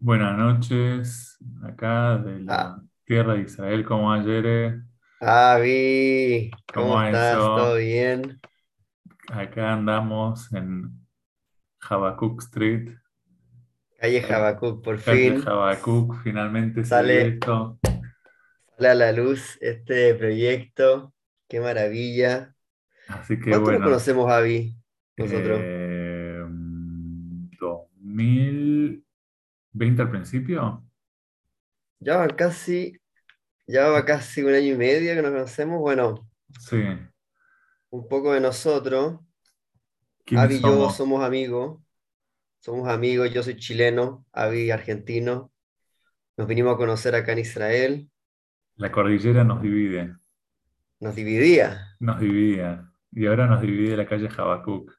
Buenas noches, acá de Ah, la tierra de Israel, como ayer, Avi, ¿cómo como estás? ¿Todo eso, bien? acá andamos en Habacuc Street, Calle calle, Habacuc, por calle fin Habacuc, finalmente se dio sale, esto, sale a la luz este proyecto. Qué maravilla. así que ¿Cuánto nos bueno, conocemos, Avi? Nosotros. eh, 2020 al principio, Ya va casi, ya va casi un año y medio que nos conocemos. Bueno, sí, un poco de nosotros. ¿quiénes Avi y yo somos? somos amigos. Somos amigos, yo soy chileno, Avi argentino. Nos vinimos a conocer acá en Israel. La cordillera nos divide, Nos dividía. nos dividía, y ahora nos divide la calle Habacuc.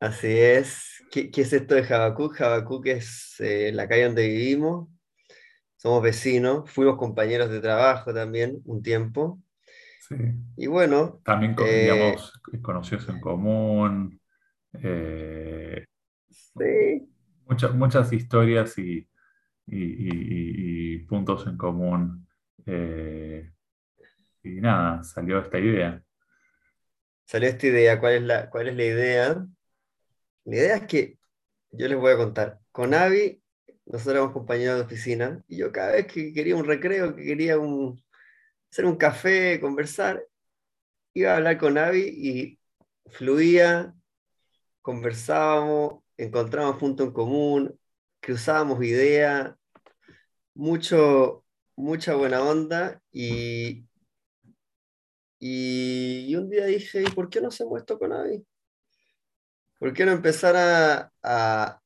Así es. ¿Qué, qué es esto de Habacuc? Habacuc es eh, la calle donde vivimos. Somos vecinos, fuimos compañeros de trabajo también un tiempo. Sí. Y bueno, También, co- eh, conocidos en común, eh, sí, muchas, muchas historias y, y- y- y- y puntos en común. eh, y nada, salió esta idea. salió esta idea. ¿Cuál es la, cuál es la idea? La idea es que yo les voy a contar. Con Avi, nosotros éramos compañeros de oficina y yo cada vez que quería un recreo, que quería un, hacer un café, conversar, iba a hablar con Avi y fluía, conversábamos, encontrábamos puntos en común, cruzábamos ideas, mucho, mucha buena onda y, y, y un día dije, ¿y por qué no hacemos esto con Avi? ¿Por qué no empezar a, a-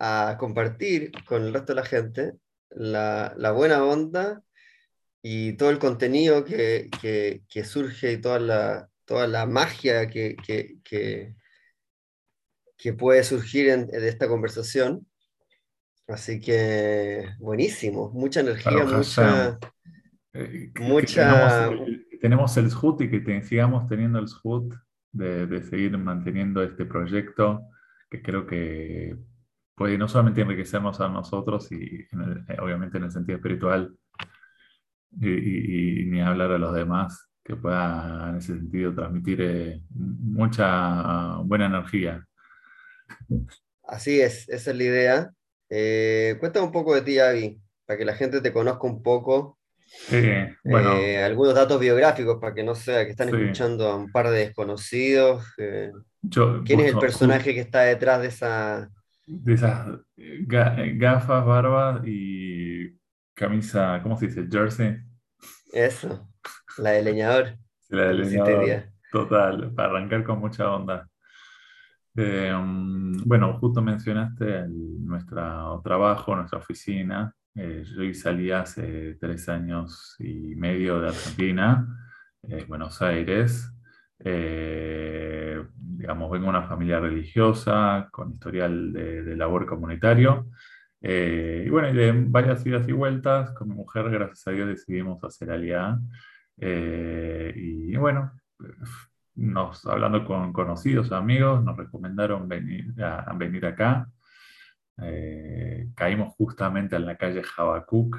a compartir con el resto de la gente la, la buena onda y todo el contenido que, que- que surge y toda la, toda la magia que, que, puede surgir en- de esta conversación? Así que buenísimo, mucha energía, mucha, eh, mucha, tenemos el SHUT y que te- sigamos teniendo el SHUT de, seguir manteniendo este proyecto que creo que puede no solamente enriquecernos a nosotros y eh, obviamente en el sentido espiritual, y, ni hablar a los demás, que pueda en ese sentido transmitir eh, mucha buena energía. así es, esa es la idea. Eh, cuéntame un poco de ti, Avi, para que la gente te conozca un poco, Bueno, eh, algunos datos biográficos para que no sea que están sí, escuchando a un par de desconocidos. eh, yo ¿quién es el personaje que está detrás de esa... de esas ga- gafas, barbas y camisa, ¿cómo se dice? Jersey, Eso, la de leñador, la hoy leñador, total, para arrancar con mucha onda. Eh, bueno, justo mencionaste el- nuestro trabajo, nuestra oficina. Eh, yo salí hace tres años y medio de Argentina, eh, Buenos Aires. Eh, digamos, vengo de una familia religiosa con historial de, labor comunitario. Y bueno, de varias idas y vueltas, con mi mujer, gracias a Dios, decidimos hacer alianza. Y bueno, hablando con conocidos, amigos, nos recomendaron venir, a venir acá. Eh, caímos justamente en la calle Habacuc,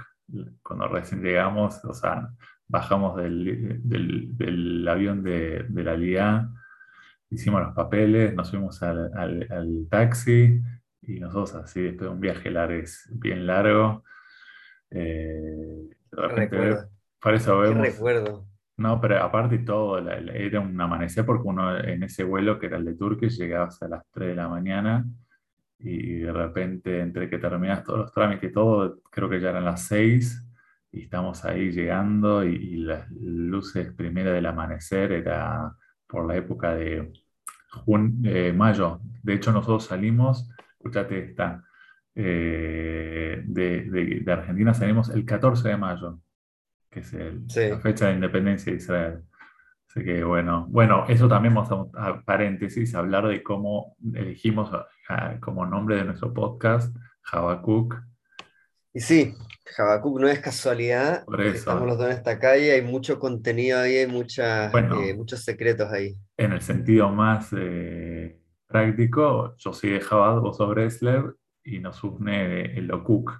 cuando recién llegamos, o sea, bajamos del, del- del avión de, de la LIA, hicimos los papeles, nos fuimos al, al- al taxi y nosotros así, después de un viaje largo, bien largo, eh, por eso ¿Qué vemos recuerdo? no, pero aparte todo, la- la- era un amanecer porque uno en ese vuelo que era el de Turkish llegabas a las 3 de la mañana y de repente entre que terminas todos los trámites y todo, creo que ya eran las 6 y estamos ahí llegando y, y las luces primeras del amanecer era por la época de jun- eh, mayo. De hecho nosotros salimos, escúchate esta, eh, de, de de Argentina salimos el 14 de mayo que es el- la Sí, fecha de independencia de Israel. Así que bueno, bueno, eso también vamos a, a paréntesis, hablar de cómo elegimos como nombre de nuestro podcast Habacuc. y sí, Habacuc no es casualidad, Por estamos los dos en esta calle, hay mucho contenido ahí, hay muchas, eh, muchos secretos ahí. en el sentido más eh, práctico, yo soy de Chabad, vos sos Bresler, y nos une el Okuk,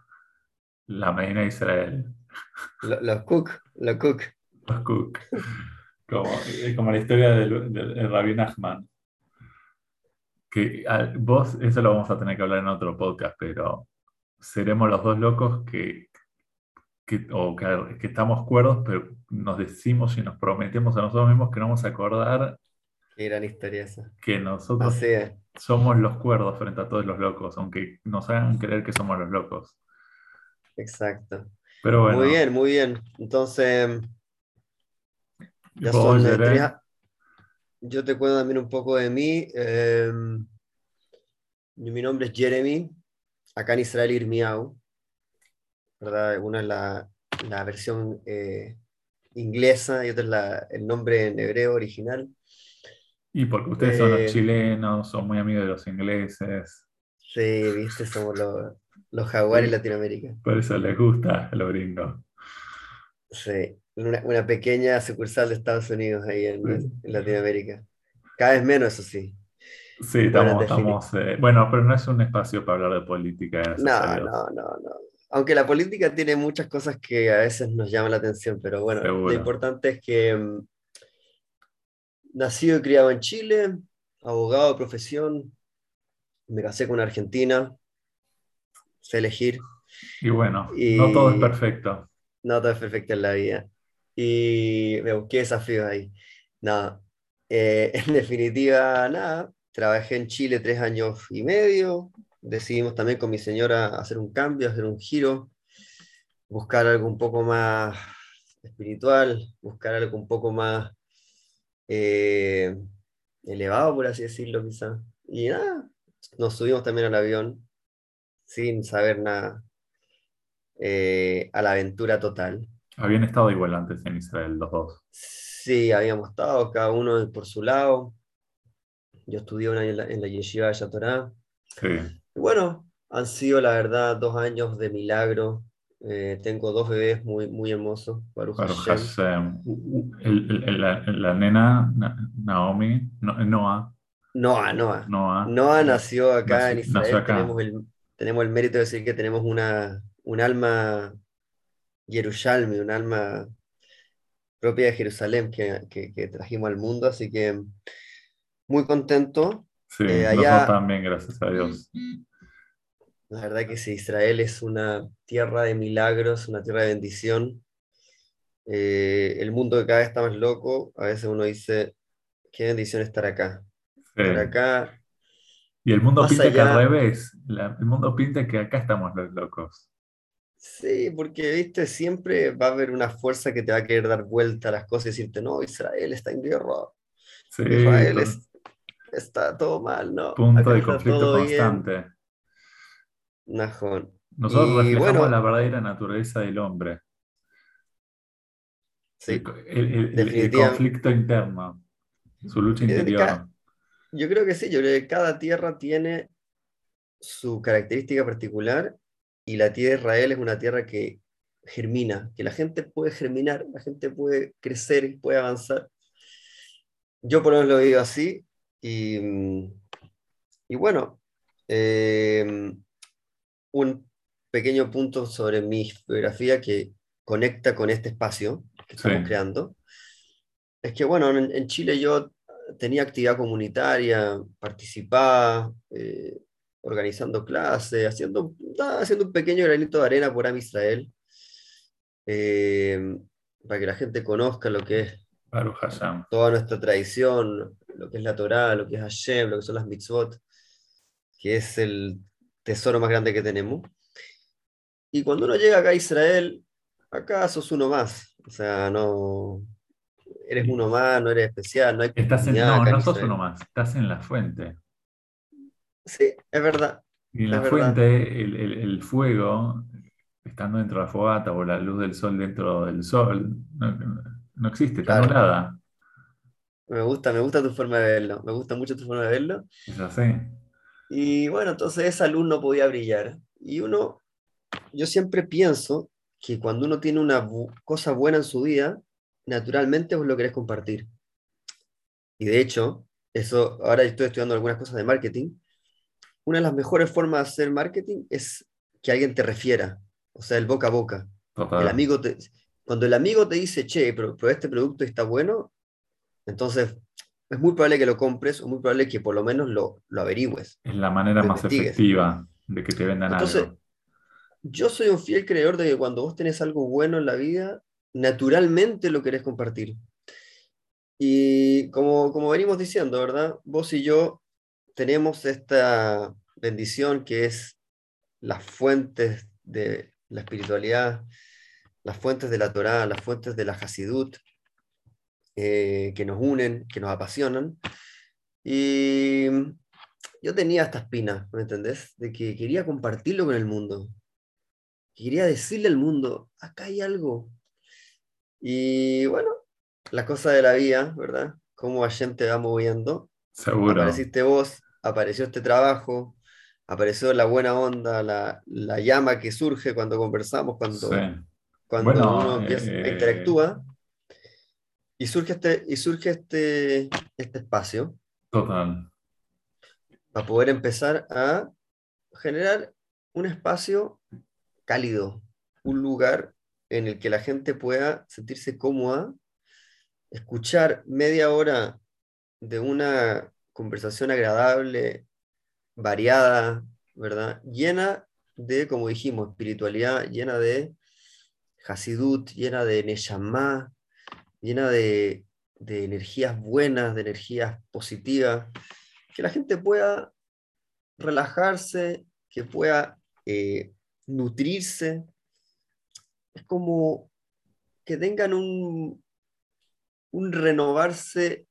la Medina de Israel. Los Cook, los Cook. Los Cook. Como, como la historia del, del, Rabbi Nachman. Que vos, eso lo vamos a tener que hablar en otro podcast, pero seremos los dos locos que, que, o que, que, estamos cuerdos, pero nos decimos y nos prometemos a nosotros mismos que no vamos a acordar. Qué gran historia esa. Que nosotros somos los cuerdos frente a todos los locos, aunque nos hagan creer que somos los locos. Exacto. Muy bien, muy bien. Entonces, ya Yo te cuento también un poco de mí. Em, mi nombre es Jeremy, acá en Israel Irmiau. ¿verdad? Una es la, la versión eh, inglesa y otra es la, el nombre en hebreo original. Y porque ustedes son los eh, chilenos, son muy amigos de los ingleses. Sí, viste, somos los, los jaguares de Latinoamérica. Por eso les gusta lo gringo. Sí, una, pequeña sucursal de Estados Unidos ahí en, Latinoamérica. Cada vez menos, eso sí. Sí, estamos, estamos eh, bueno, pero no es un espacio para hablar de política. No, no, no, no. Aunque la política tiene muchas cosas que a veces nos llaman la atención, pero bueno, lo importante es que mm, nacido y criado en Chile, abogado de profesión, me casé con una argentina, sé elegir. Y bueno, no todo es perfecto. No todo es perfecto en la vida. Y me busqué desafíos ahí. Nada, eh, en definitiva, nada, trabajé en Chile tres años y medio. Decidimos también con mi señora hacer un cambio, hacer un giro, buscar algo un poco más espiritual, buscar algo un poco más eh, elevado, por así decirlo, quizá. Y nada, nos subimos también al avión sin saber nada, eh, a la aventura total. Habían estado igual antes en Israel, los dos. Sí, habíamos estado, cada uno por su lado. Yo estudié un año en la, en la Yeshiva de Yatorá. Sí. Y bueno, han sido la verdad dos años de milagro. Eh, tengo dos bebés muy, muy hermosos. Baruch, Hashem. la, nena Naomi, Noah. Noah, Noah. Noah. nació acá en Israel. Tenemos el, tenemos el mérito de decir que tenemos una, un alma Yerushalmi, un alma propia de Jerusalén que, trajimos al mundo, así que muy contento. Sí, eh, allá, también, gracias a Dios. La verdad que sí, Israel es una tierra de milagros, una tierra de bendición. Eh, el mundo que cada vez está más loco, a veces uno dice, qué bendición estar acá. Estar acá y el mundo pinta que al revés. el mundo pinta que acá estamos los locos. Sí, porque, viste, siempre va a haber una fuerza que te va a querer dar vuelta a las cosas y decirte, no, Israel está en guerra. Israel está todo mal, ¿no? Punto de conflicto constante. Najón. Nosotros reflejamos la verdadera naturaleza del hombre. Sí, el, conflicto interno, su lucha interior. Yo creo que sí, yo creo que cada tierra tiene su característica particular y la tierra de Israel es una tierra que germina, que la gente puede germinar, la gente puede crecer y puede avanzar. Yo por lo menos lo veo así y, y bueno, em, un pequeño punto sobre mi biografía que conecta con este espacio que estamos creando. Es que bueno, en Chile yo tenía actividad comunitaria, participaba, eh, organizando clases, haciendo, haciendo un pequeño granito de arena por Am Israel, eh, para que la gente conozca lo que es toda nuestra tradición, lo que es la Torah, lo que es Hashem, lo que son las mitzvot, que es el tesoro más grande que tenemos. Y cuando uno llega acá a Israel, acá sos uno más. O sea, no, eres uno más, no eres especial, no hay estás en, No, no sos uno más, estás en la fuente. Sí, es verdad. Y en la fuente, el, fuego, estando dentro de la fogata o la luz del sol dentro del sol, no, existe, está anulada. Me gusta, me gusta tu forma de verlo, me gusta mucho tu forma de verlo. Es así. Y bueno, entonces esa luz no podía brillar. Y uno, yo siempre pienso que cuando uno tiene una cosa buena en su vida, naturalmente vos lo querés compartir. Y de hecho, eso, ahora estoy estudiando algunas cosas de marketing, una de las mejores formas de hacer marketing es que alguien te refiera, o sea, el boca a boca. El amigo te, cuando el amigo te dice, che, pero, este producto está bueno, entonces es muy probable que lo compres o muy probable que por lo menos lo, lo averigües. Es la manera más efectiva de que te vendan entonces, Yo soy un fiel creedor de que cuando vos tenés algo bueno en la vida, naturalmente lo querés compartir. Y como, como venimos diciendo, ¿verdad? Vos y yo tenemos esta bendición que es las fuentes de la espiritualidad, las fuentes de la Torá, las fuentes de la Hasidut, eh, que nos unen, que nos apasionan. Y yo tenía esta espina, ¿me entendés? De que quería compartirlo con el mundo. Quería decirle al mundo, acá hay algo. Y bueno, la cosa de la vida, ¿verdad? Cómo Hashem te va moviendo. Seguro. Apareciste vos, apareció este trabajo, apareció la buena onda, la, llama que surge cuando conversamos, cuando, cuando uno empieza, eh, interactúa. Y surge este, y surge este, este espacio. Total. Para poder empezar a generar un espacio cálido, un lugar en el que la gente pueda sentirse cómoda, escuchar media hora de una conversación agradable, variada, ¿verdad? Llena de, como dijimos, espiritualidad, llena de Hasidut, llena de Neshama, llena de, energías buenas, de energías positivas, que la gente pueda relajarse, que pueda eh, nutrirse. Es como que tengan un, un renovarse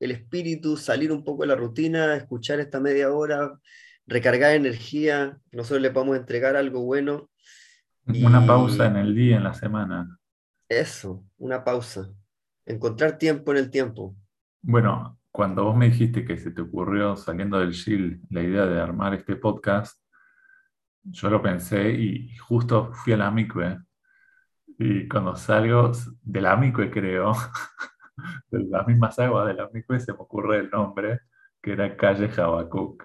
el espíritu, salir un poco de la rutina, escuchar esta media hora, recargar energía, nosotros le podemos entregar algo bueno. Una pausa en el día, en la semana. Eso, una pausa. Encontrar tiempo en el tiempo. Bueno, cuando vos me dijiste que se te ocurrió saliendo del Shield la idea de armar este podcast, yo lo pensé y justo fui a la Micue. Y cuando salgo de la Micue, creo, de las mismas aguas de la misma se me ocurre el nombre, que era Calle Jabacuc.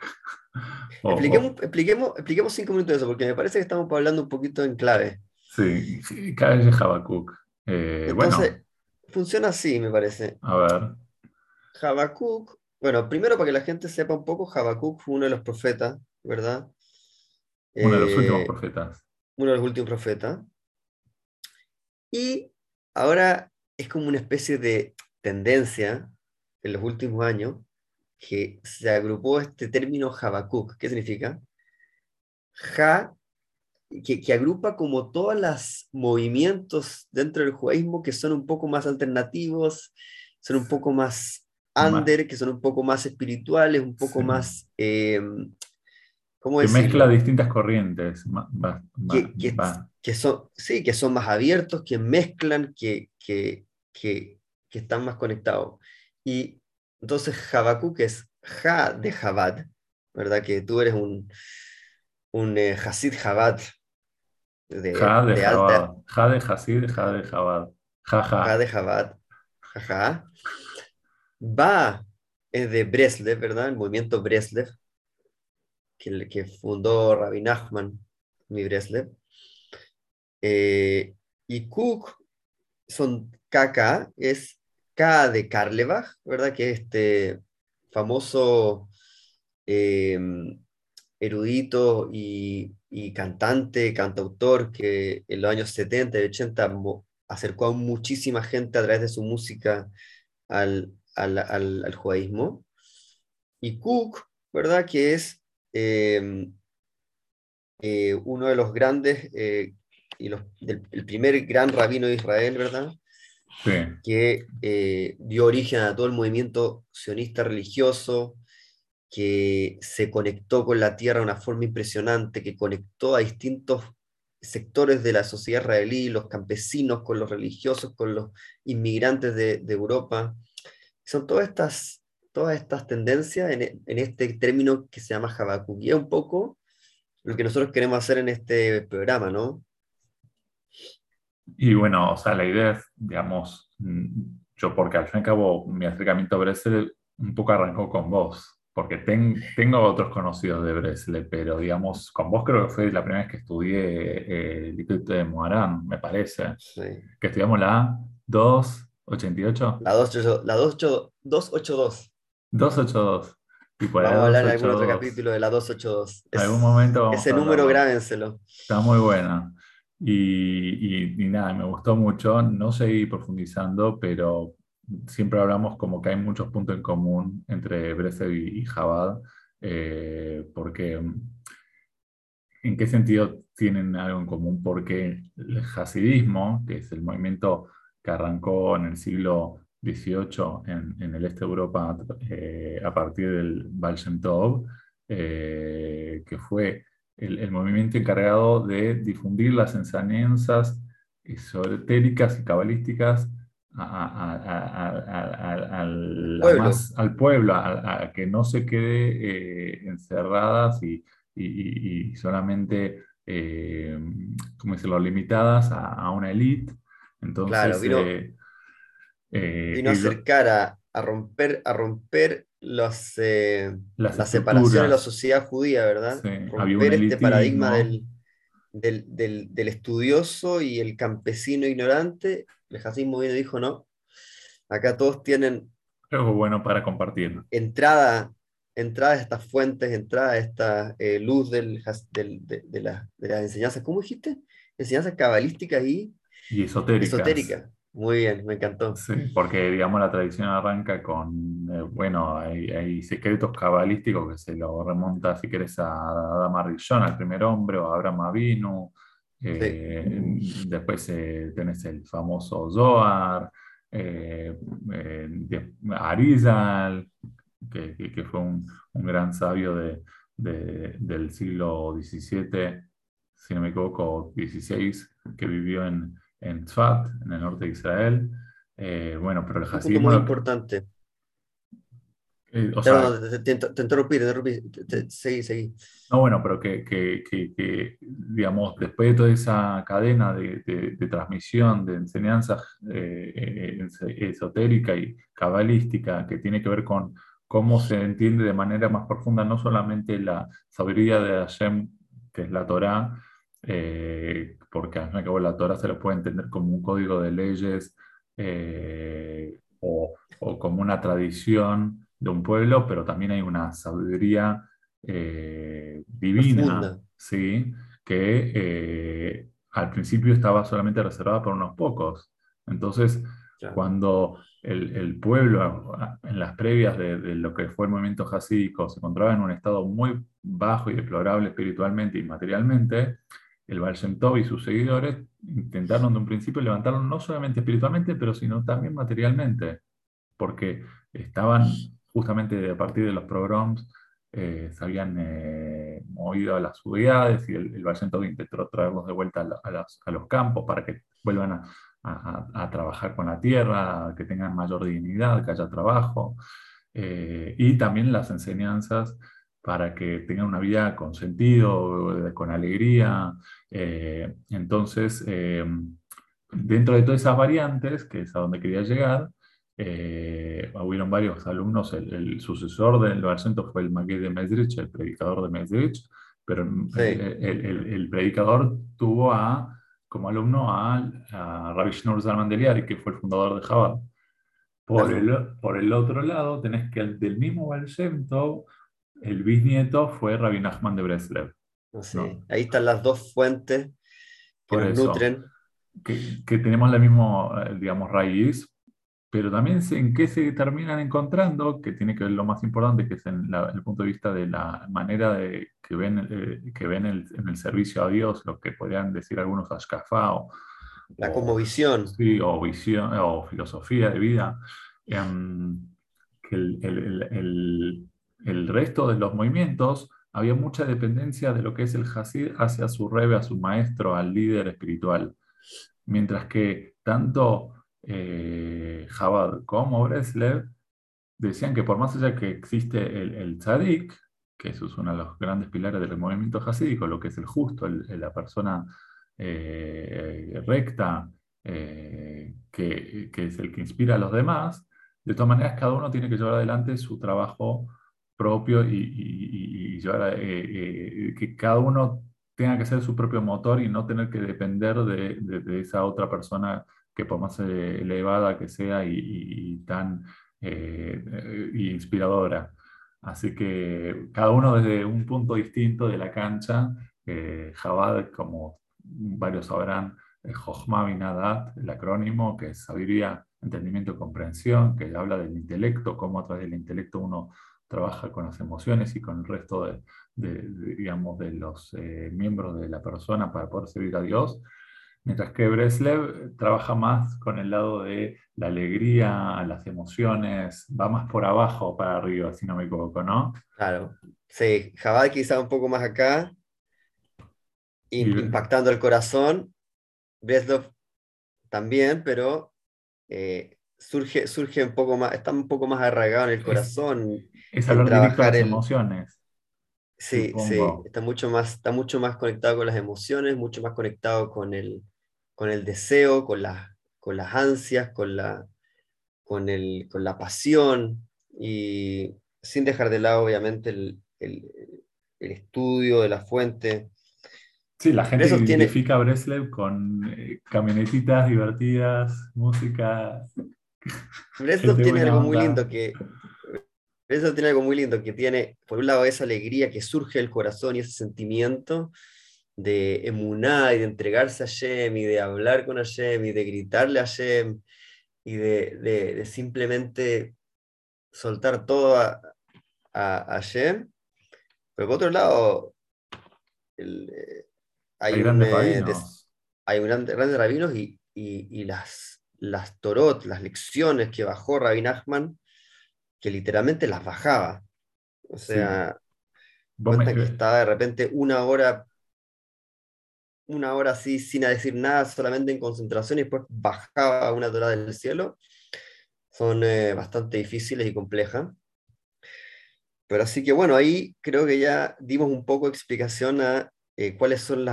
expliquemos, expliquemos, cinco minutos de eso, porque me parece que estamos hablando un poquito en clave. Sí, Calle Jabacuc. Eh, Entonces, funciona así, me parece. A ver. Habacuc, bueno, primero para que la gente sepa un poco, Habacuc fue uno de los profetas, ¿verdad? Uno de los últimos eh, profetas. Uno de los últimos profetas. Y ahora es como una especie de tendencia en los últimos años que se agrupó este término Habacuc. ¿Qué significa? Ja, que, agrupa como todos los movimientos dentro del judaísmo que son un poco más alternativos, son un poco más under, que son un poco más espirituales, un poco más... Eh, ¿cómo que mezcla distintas corrientes. que, son, sí, que son más abiertos, que mezclan, que, que, que, están más conectados. Y entonces Habacuc es Ja de Jabad, ¿verdad? Que tú eres un, un eh, Hasid Jabad. De, ja de, Jabad. Ja de Hasid, Ja de Jabad. Ja, ja. de Jabad. Ja, Va es de Breslev, ¿verdad? El movimiento Breslev, que, que fundó Rabbi Nachman, mi Breslev. Eh, y Kuk son KK, es K de Karlebach, ¿verdad? Que es este famoso em, erudito y, cantante, cantautor que en los años 70 y 80 acercó a muchísima gente a través de su música al, judaísmo. Y Cook, ¿verdad? Que es em, eh, uno de los grandes eh, y el primer gran rabino de Israel, ¿verdad? Que eh, dio origen a todo el movimiento sionista religioso, que se conectó con la tierra de una forma impresionante, que conectó a distintos sectores de la sociedad israelí, los campesinos con los religiosos, con los inmigrantes de, Europa. Son todas estas, todas estas tendencias en, este término que se llama Habacuc. Y es un poco lo que nosotros queremos hacer en este programa, ¿no? Y bueno, o sea, la idea es, digamos, mm, yo porque al fin y al cabo mi acercamiento a Bresel un poco arrancó con vos. porque tengo otros conocidos de Bresle, pero digamos, con vos creo que fue la primera vez que estudié el Instituto de Moarán, me parece. Que estudiamos la 288. La 282. La 282. 282. Vamos a hablar en algún otro capítulo de la 282. En algún momento vamos Ese número grábenselo. Está muy buena. Y, y, nada, me gustó mucho. No seguí profundizando, pero siempre hablamos como que hay muchos puntos en común entre Breslev y, Jabad, eh, porque ¿en qué sentido tienen algo en común? Porque el hasidismo, que es el movimiento que arrancó en el siglo XVIII en, el este de Europa eh, a partir del Baal Tov, eh, que fue el, movimiento encargado de difundir las enseñanzas esotéricas y cabalísticas al pueblo, a, que no se quede eh, encerradas y, solamente, eh, ¿cómo decirlo?, limitadas a, una élite. Entonces, claro, vino, eh, a acercar a, romper, a romper los, la separación de la sociedad judía, ¿verdad? romper este paradigma del, del, estudioso y el campesino ignorante el jacismo vino y dijo, no, acá todos tienen... Algo bueno para compartir. Entrada, entrada a estas fuentes, entrada a esta eh, luz del, de, las enseñanzas, ¿cómo dijiste? Enseñanzas cabalísticas y... Y esotéricas. Esotérica. Muy bien, me encantó. Sí, porque digamos la tradición arranca con, eh, bueno, hay, secretos cabalísticos que se lo remonta, si quieres, a Adama Rishon, al primer hombre, o a Abraham Avinu, eh, después eh, tenés el famoso Zohar, eh, Arizal, que, fue un, gran sabio del siglo XVII, si no me equivoco, XVI, que vivió en, en Tzfat, en el norte de Israel. bueno, pero el Hasidismo... muy importante. Eh, te, te, interrumpí, te seguí, seguí. No, bueno, pero que, digamos, después de toda esa cadena de, transmisión de enseñanza eh, eh, esotérica y cabalística que tiene que ver con cómo se entiende de manera más profunda no solamente la sabiduría de Hashem, que es la Torah, porque al fin y al cabo la Torah se lo puede entender como un código de leyes o, o como una tradición de un pueblo, pero también hay una sabiduría eh, divina, ¿sí? que eh, al principio estaba solamente reservada por unos pocos. Entonces, cuando el, pueblo, en las previas de, lo que fue el movimiento jasídico, se encontraba en un estado muy bajo y deplorable espiritualmente y materialmente, el Baal y sus seguidores intentaron de un principio levantarlo no solamente espiritualmente, pero sino también materialmente, porque estaban justamente a partir de los programas eh, se habían eh, movido a las ciudades y el, el intentó traerlos de vuelta a, los campos para que vuelvan a, trabajar con la tierra, que tengan mayor dignidad, que haya trabajo, eh, y también las enseñanzas para que tengan una vida con sentido, con alegría. entonces, dentro de todas esas variantes, que es a donde quería llegar, eh, hubieron varios alumnos, el, sucesor del Barcento fue el Maguey de Mesrich, el predicador de Mesrich, pero el, predicador tuvo a, como alumno a, a Rabbi Shneur Zalman que fue el fundador de Jabal. Por, el, por el otro lado, tenés que el del mismo Barcento, el bisnieto fue Rabbi Nachman de Breslev. Ahí están las dos fuentes que nos nutren. Que, que, tenemos la misma, eh, digamos, raíz, pero también en qué se terminan encontrando, que tiene que ver lo más importante, que es en el punto de vista de la manera de, que ven, eh, que ven en el servicio a Dios, lo que podrían decir algunos ashkafá o... La como visión. Sí, o visión, o filosofía de vida. Em, que el, el, resto de los movimientos había mucha dependencia de lo que es el Hasid hacia su rebe, a su maestro, al líder espiritual. Mientras que tanto eh, Jabad como Breslev decían que por más allá que existe el, el tzadik, que eso es uno de los grandes pilares del movimiento hasídico, lo que es el justo, la persona eh, recta, eh, que, es el que inspira a los demás, de todas maneras cada uno tiene que llevar adelante su trabajo propio y, que cada uno tenga que ser su propio motor y no tener que depender de, esa otra persona que por más elevada que sea y, tan inspiradora. Así que cada uno desde un punto distinto de la cancha, eh, Jabal, como varios sabrán, Jochma Binadat, el acrónimo, que es sabiduría, entendimiento y comprensión, que habla del intelecto, cómo a través del intelecto uno trabaja con las emociones y con el resto de, digamos, de los eh, miembros de la persona para poder servir a Dios. Mientras que Breslev trabaja más con el lado de la alegría, las emociones, va más por abajo para arriba, si no me equivoco, ¿no? Claro. Sí, Jabal quizá un poco más acá, impactando el corazón. Breslev también, pero eh, surge, surge un poco más, está un poco más arraigado en el corazón. Es, hablar directo de las emociones. Sí, sí, está mucho, más, está mucho más conectado con las emociones, mucho más conectado con el, con el deseo, con, con las ansias, con la, con, el, con la pasión y sin dejar de lado, obviamente, el, estudio de la fuente. Sí, la gente identifica a Breslev con eh, camionetitas divertidas, música. Breslev tiene algo muy lindo que. Breslev tiene algo muy lindo que tiene, por un lado, esa alegría que surge del corazón y ese sentimiento, de emuná y de entregarse a Hashem y de hablar con Hashem y de gritarle a Hashem y de, simplemente soltar todo a, a, Hashem. Pero por otro lado, eh, hay, un, grandes rabinos, hay grandes rabinos y, las, las Torot, las lecciones que bajó Rabin Nachman, que literalmente las bajaba. O sea, cuenta que estaba de repente una hora una hora así sin decir nada, solamente en concentración y después bajaba una dorada del cielo, son eh, bastante difíciles y complejas. Pero así que bueno, ahí creo que ya dimos un poco de explicación a eh, cuáles son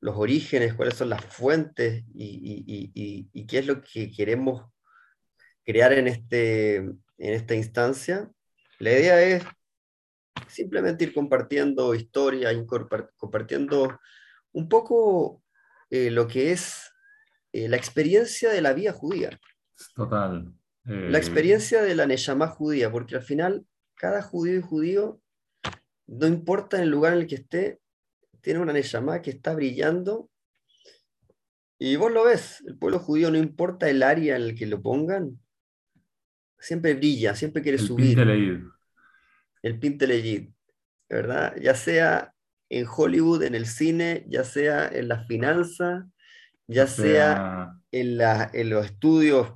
los orígenes, cuáles son las fuentes y, qué es lo que queremos crear en, este, en esta instancia. La idea es simplemente ir compartiendo historia, compartiendo un poco eh, lo que es eh, la experiencia de la vida judía. Total. La eh, experiencia de la Neyamá judía, porque al final cada judío y judío, no importa el lugar en el que esté, tiene una Neyamá que está brillando. Y vos lo ves, el pueblo judío, no importa el área en el que lo pongan, siempre brilla, siempre quiere subir. El Pinteleyid. ¿verdad? Ya sea en Hollywood, en el cine, ya sea en la finanza, ya sea, en, en, los estudios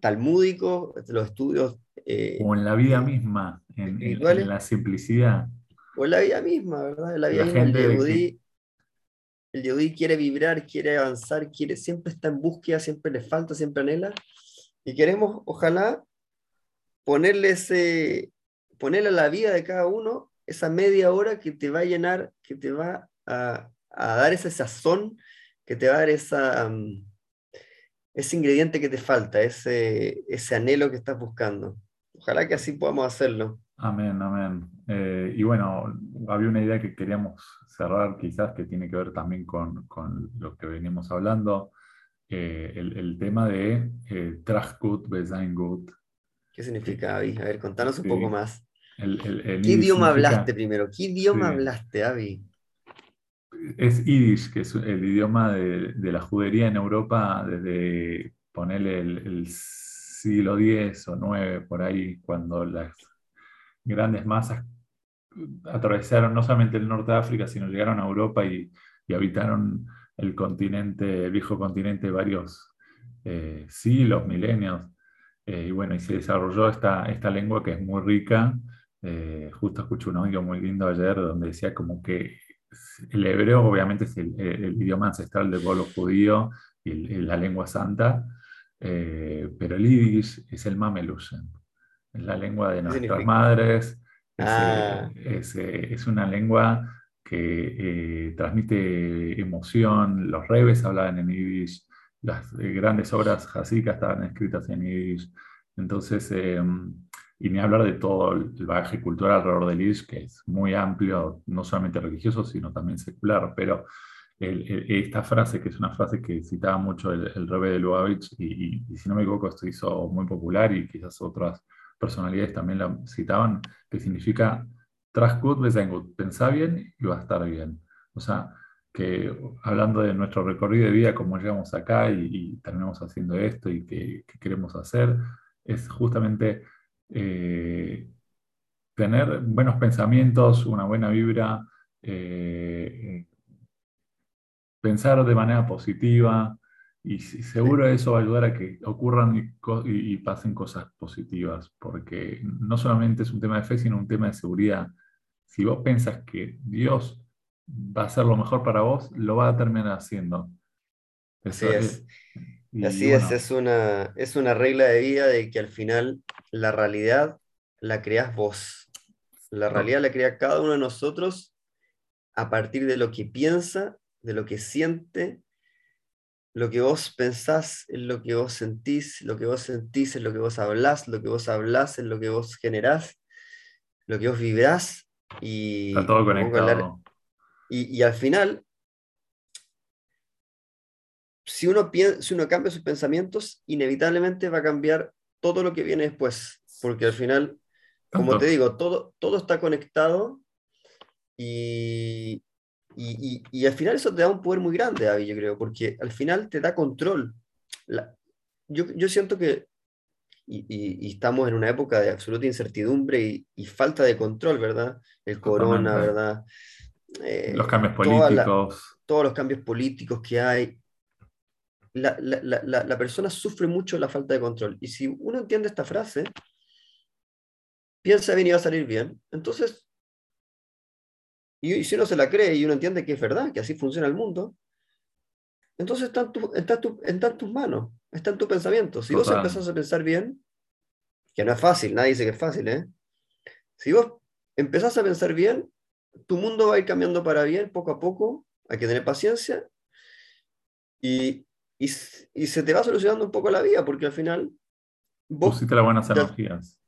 talmúdicos, los estudios... Eh, o en la vida misma, en, en, la simplicidad. O en la vida misma, ¿verdad? En la vida misma, el Yehudi, quiere vibrar, quiere avanzar, quiere, siempre está en búsqueda, siempre le falta, siempre anhela. Y queremos, ojalá, ponerle, ese, ponerle a la vida de cada uno esa media hora que te va a llenar, que te va a, dar ese sazón, que te va a dar esa, mm, ese ingrediente que te falta, ese, ese anhelo que estás buscando. Ojalá que así podamos hacerlo. Amén, amén. Eh, y bueno, había una idea que queríamos cerrar quizás que tiene que ver también con, lo que venimos hablando, eh, el, tema de eh, Trachgut Bezaingut. ¿Qué significa, Avi? A ver, contanos un poco más. ¿Qué idioma hablaste primero? ¿Qué idioma hablaste, Avi? Es Yiddish, que es el idioma de, la judería en Europa desde ponerle el, siglo X o IX, por ahí, cuando las grandes masas atravesaron no solamente el norte de África, sino llegaron a Europa y, habitaron el continente, el viejo continente, varios eh, siglos, milenios. Eh, y bueno, y se desarrolló esta, esta lengua que es muy rica eh, justo escuché un audio muy lindo ayer donde decía como que el hebreo obviamente es el, idioma ancestral del pueblo judío y, la lengua santa, pero el yiddish es el mamelusen, es la lengua de nuestras madres, ah. es, una lengua que eh, transmite emoción, los rebes hablaban en yiddish, las grandes obras jasicas estaban escritas en yiddish, entonces y ni hablar de todo el bagaje cultural alrededor del ISH, que es muy amplio, no solamente religioso, sino también secular. Pero esta frase, que es una frase que citaba mucho el, el Rebe de Lubavitch, y, y, si no me equivoco, esto hizo muy popular y quizás otras personalidades también la citaban, que significa Trust good, good, pensá bien y va a estar bien. O sea, que hablando de nuestro recorrido de vida, cómo llegamos acá y, terminamos haciendo esto y qué, queremos hacer, es justamente eh, tener buenos pensamientos, una buena vibra, eh, pensar de manera positiva y, seguro eso va a ayudar a que ocurran y, pasen cosas positivas, porque no solamente es un tema de fe, sino un tema de seguridad. Si vos pensás que Dios va a hacer lo mejor para vos, lo va a terminar haciendo. Así es. Así es, es una, es una regla de vida de que al final la realidad la creas vos. La realidad la crea cada uno de nosotros a partir de lo que piensa de lo que siente, lo que vos pensás es lo que vos sentís, lo que vos sentís es lo que vos hablás, lo que vos hablás es lo que vos generás, lo que vos vibrás y... Está todo conectado. Y, al final, si uno, si uno cambia sus pensamientos, inevitablemente va a cambiar todo lo que viene después, porque al final, como te digo, todo, todo está conectado y, y, al final eso te da un poder muy grande, David, yo creo, porque al final te da control. yo, siento que, y, estamos en una época de absoluta incertidumbre y, falta de control, ¿verdad? El corona, ¿verdad? Eh, los cambios políticos. todos los cambios políticos que hay. La, la, persona sufre mucho la falta de control. Y si uno entiende esta frase, piensa bien y va a salir bien, entonces y, si uno se la cree y uno entiende que es verdad, que así funciona el mundo, entonces está en, tus manos, está en tu pensamiento. Si vos empezás a pensar bien, que no es fácil, nadie dice que es fácil, ¿eh? Si vos empezás a pensar bien, tu mundo va a ir cambiando para bien poco a poco, hay que tener paciencia y, y, se te va solucionando un poco la vida, porque al final vos... Pusiste las buenas energías.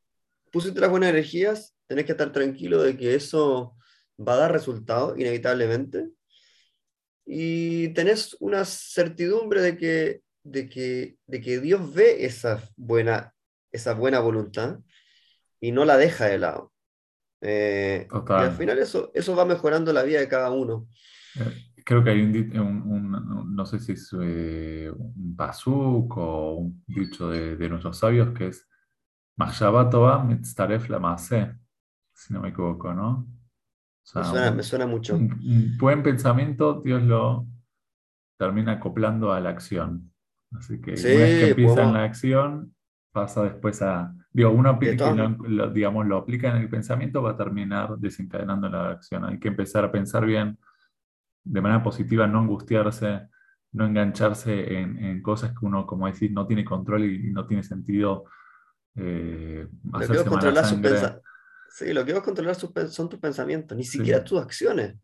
Pusiste las buenas energías, tenés que estar tranquilo de que eso va a dar resultado, inevitablemente, y tenés una certidumbre de que, de que, de que Dios ve esa buena, esa buena voluntad y no la deja de lado. Eh, y al final eso, eso va mejorando la vida de cada uno. Eh, creo que hay un, no sé si es eh, un pasuk o un dicho de, de nuestros sabios que es Mahshabatova mitzaref la si no me equivoco, ¿no? Me, suena, mucho. Un, buen pensamiento, Dios lo termina acoplando a la acción. Así que una vez que empieza en la acción, pasa después a. Digo, uno que lo, digamos, lo aplica en el pensamiento, va a terminar desencadenando la acción. Hay que empezar a pensar bien, de manera positiva, no angustiarse, no engancharse en, cosas que uno, como decís, no tiene control y, no tiene sentido. Eh, hacerse mala sangre. Sí, lo que vas a controlar son tus pensamientos, ni siquiera tus acciones,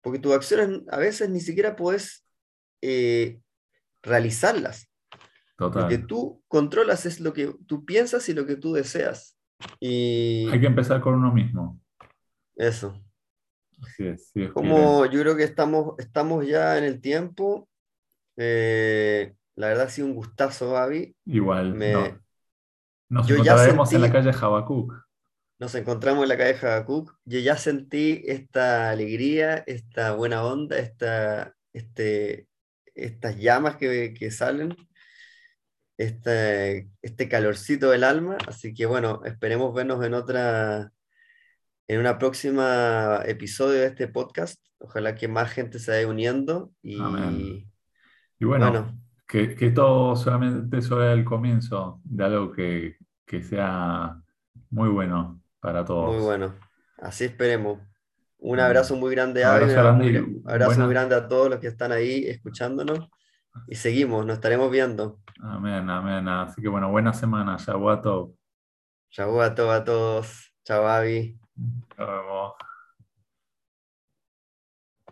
porque tus acciones a veces ni siquiera puedes eh, realizarlas. Lo que tú controlas es lo que tú piensas y lo que tú deseas. Y... Hay que empezar con uno mismo. Eso. Así es, sí, Como yo creo que estamos, estamos ya en el tiempo. Eh, la verdad ha sido un gustazo, Gaby. Igual. Me... Nos encontraremos en la calle Habacuc nos encontramos en la calle Habacuc, yo ya sentí esta alegría, esta buena onda, esta, este, estas llamas que, que salen, este, este calorcito del alma. Así que bueno, esperemos vernos en otra, en una próxima episodio de este podcast. Ojalá que más gente se vaya uniendo. Y, y bueno, que, que, todo solamente sea el comienzo de algo que, que sea muy bueno para todos. Muy bueno. Así esperemos. Un abrazo muy grande a abrazo, un abrazo muy grande a todos los que están ahí escuchándonos. Y seguimos, nos estaremos viendo. Amén, amén. Así que bueno, buena semana. Shabuato. Shabuato a todos. Chao, Avi. Nos vemos.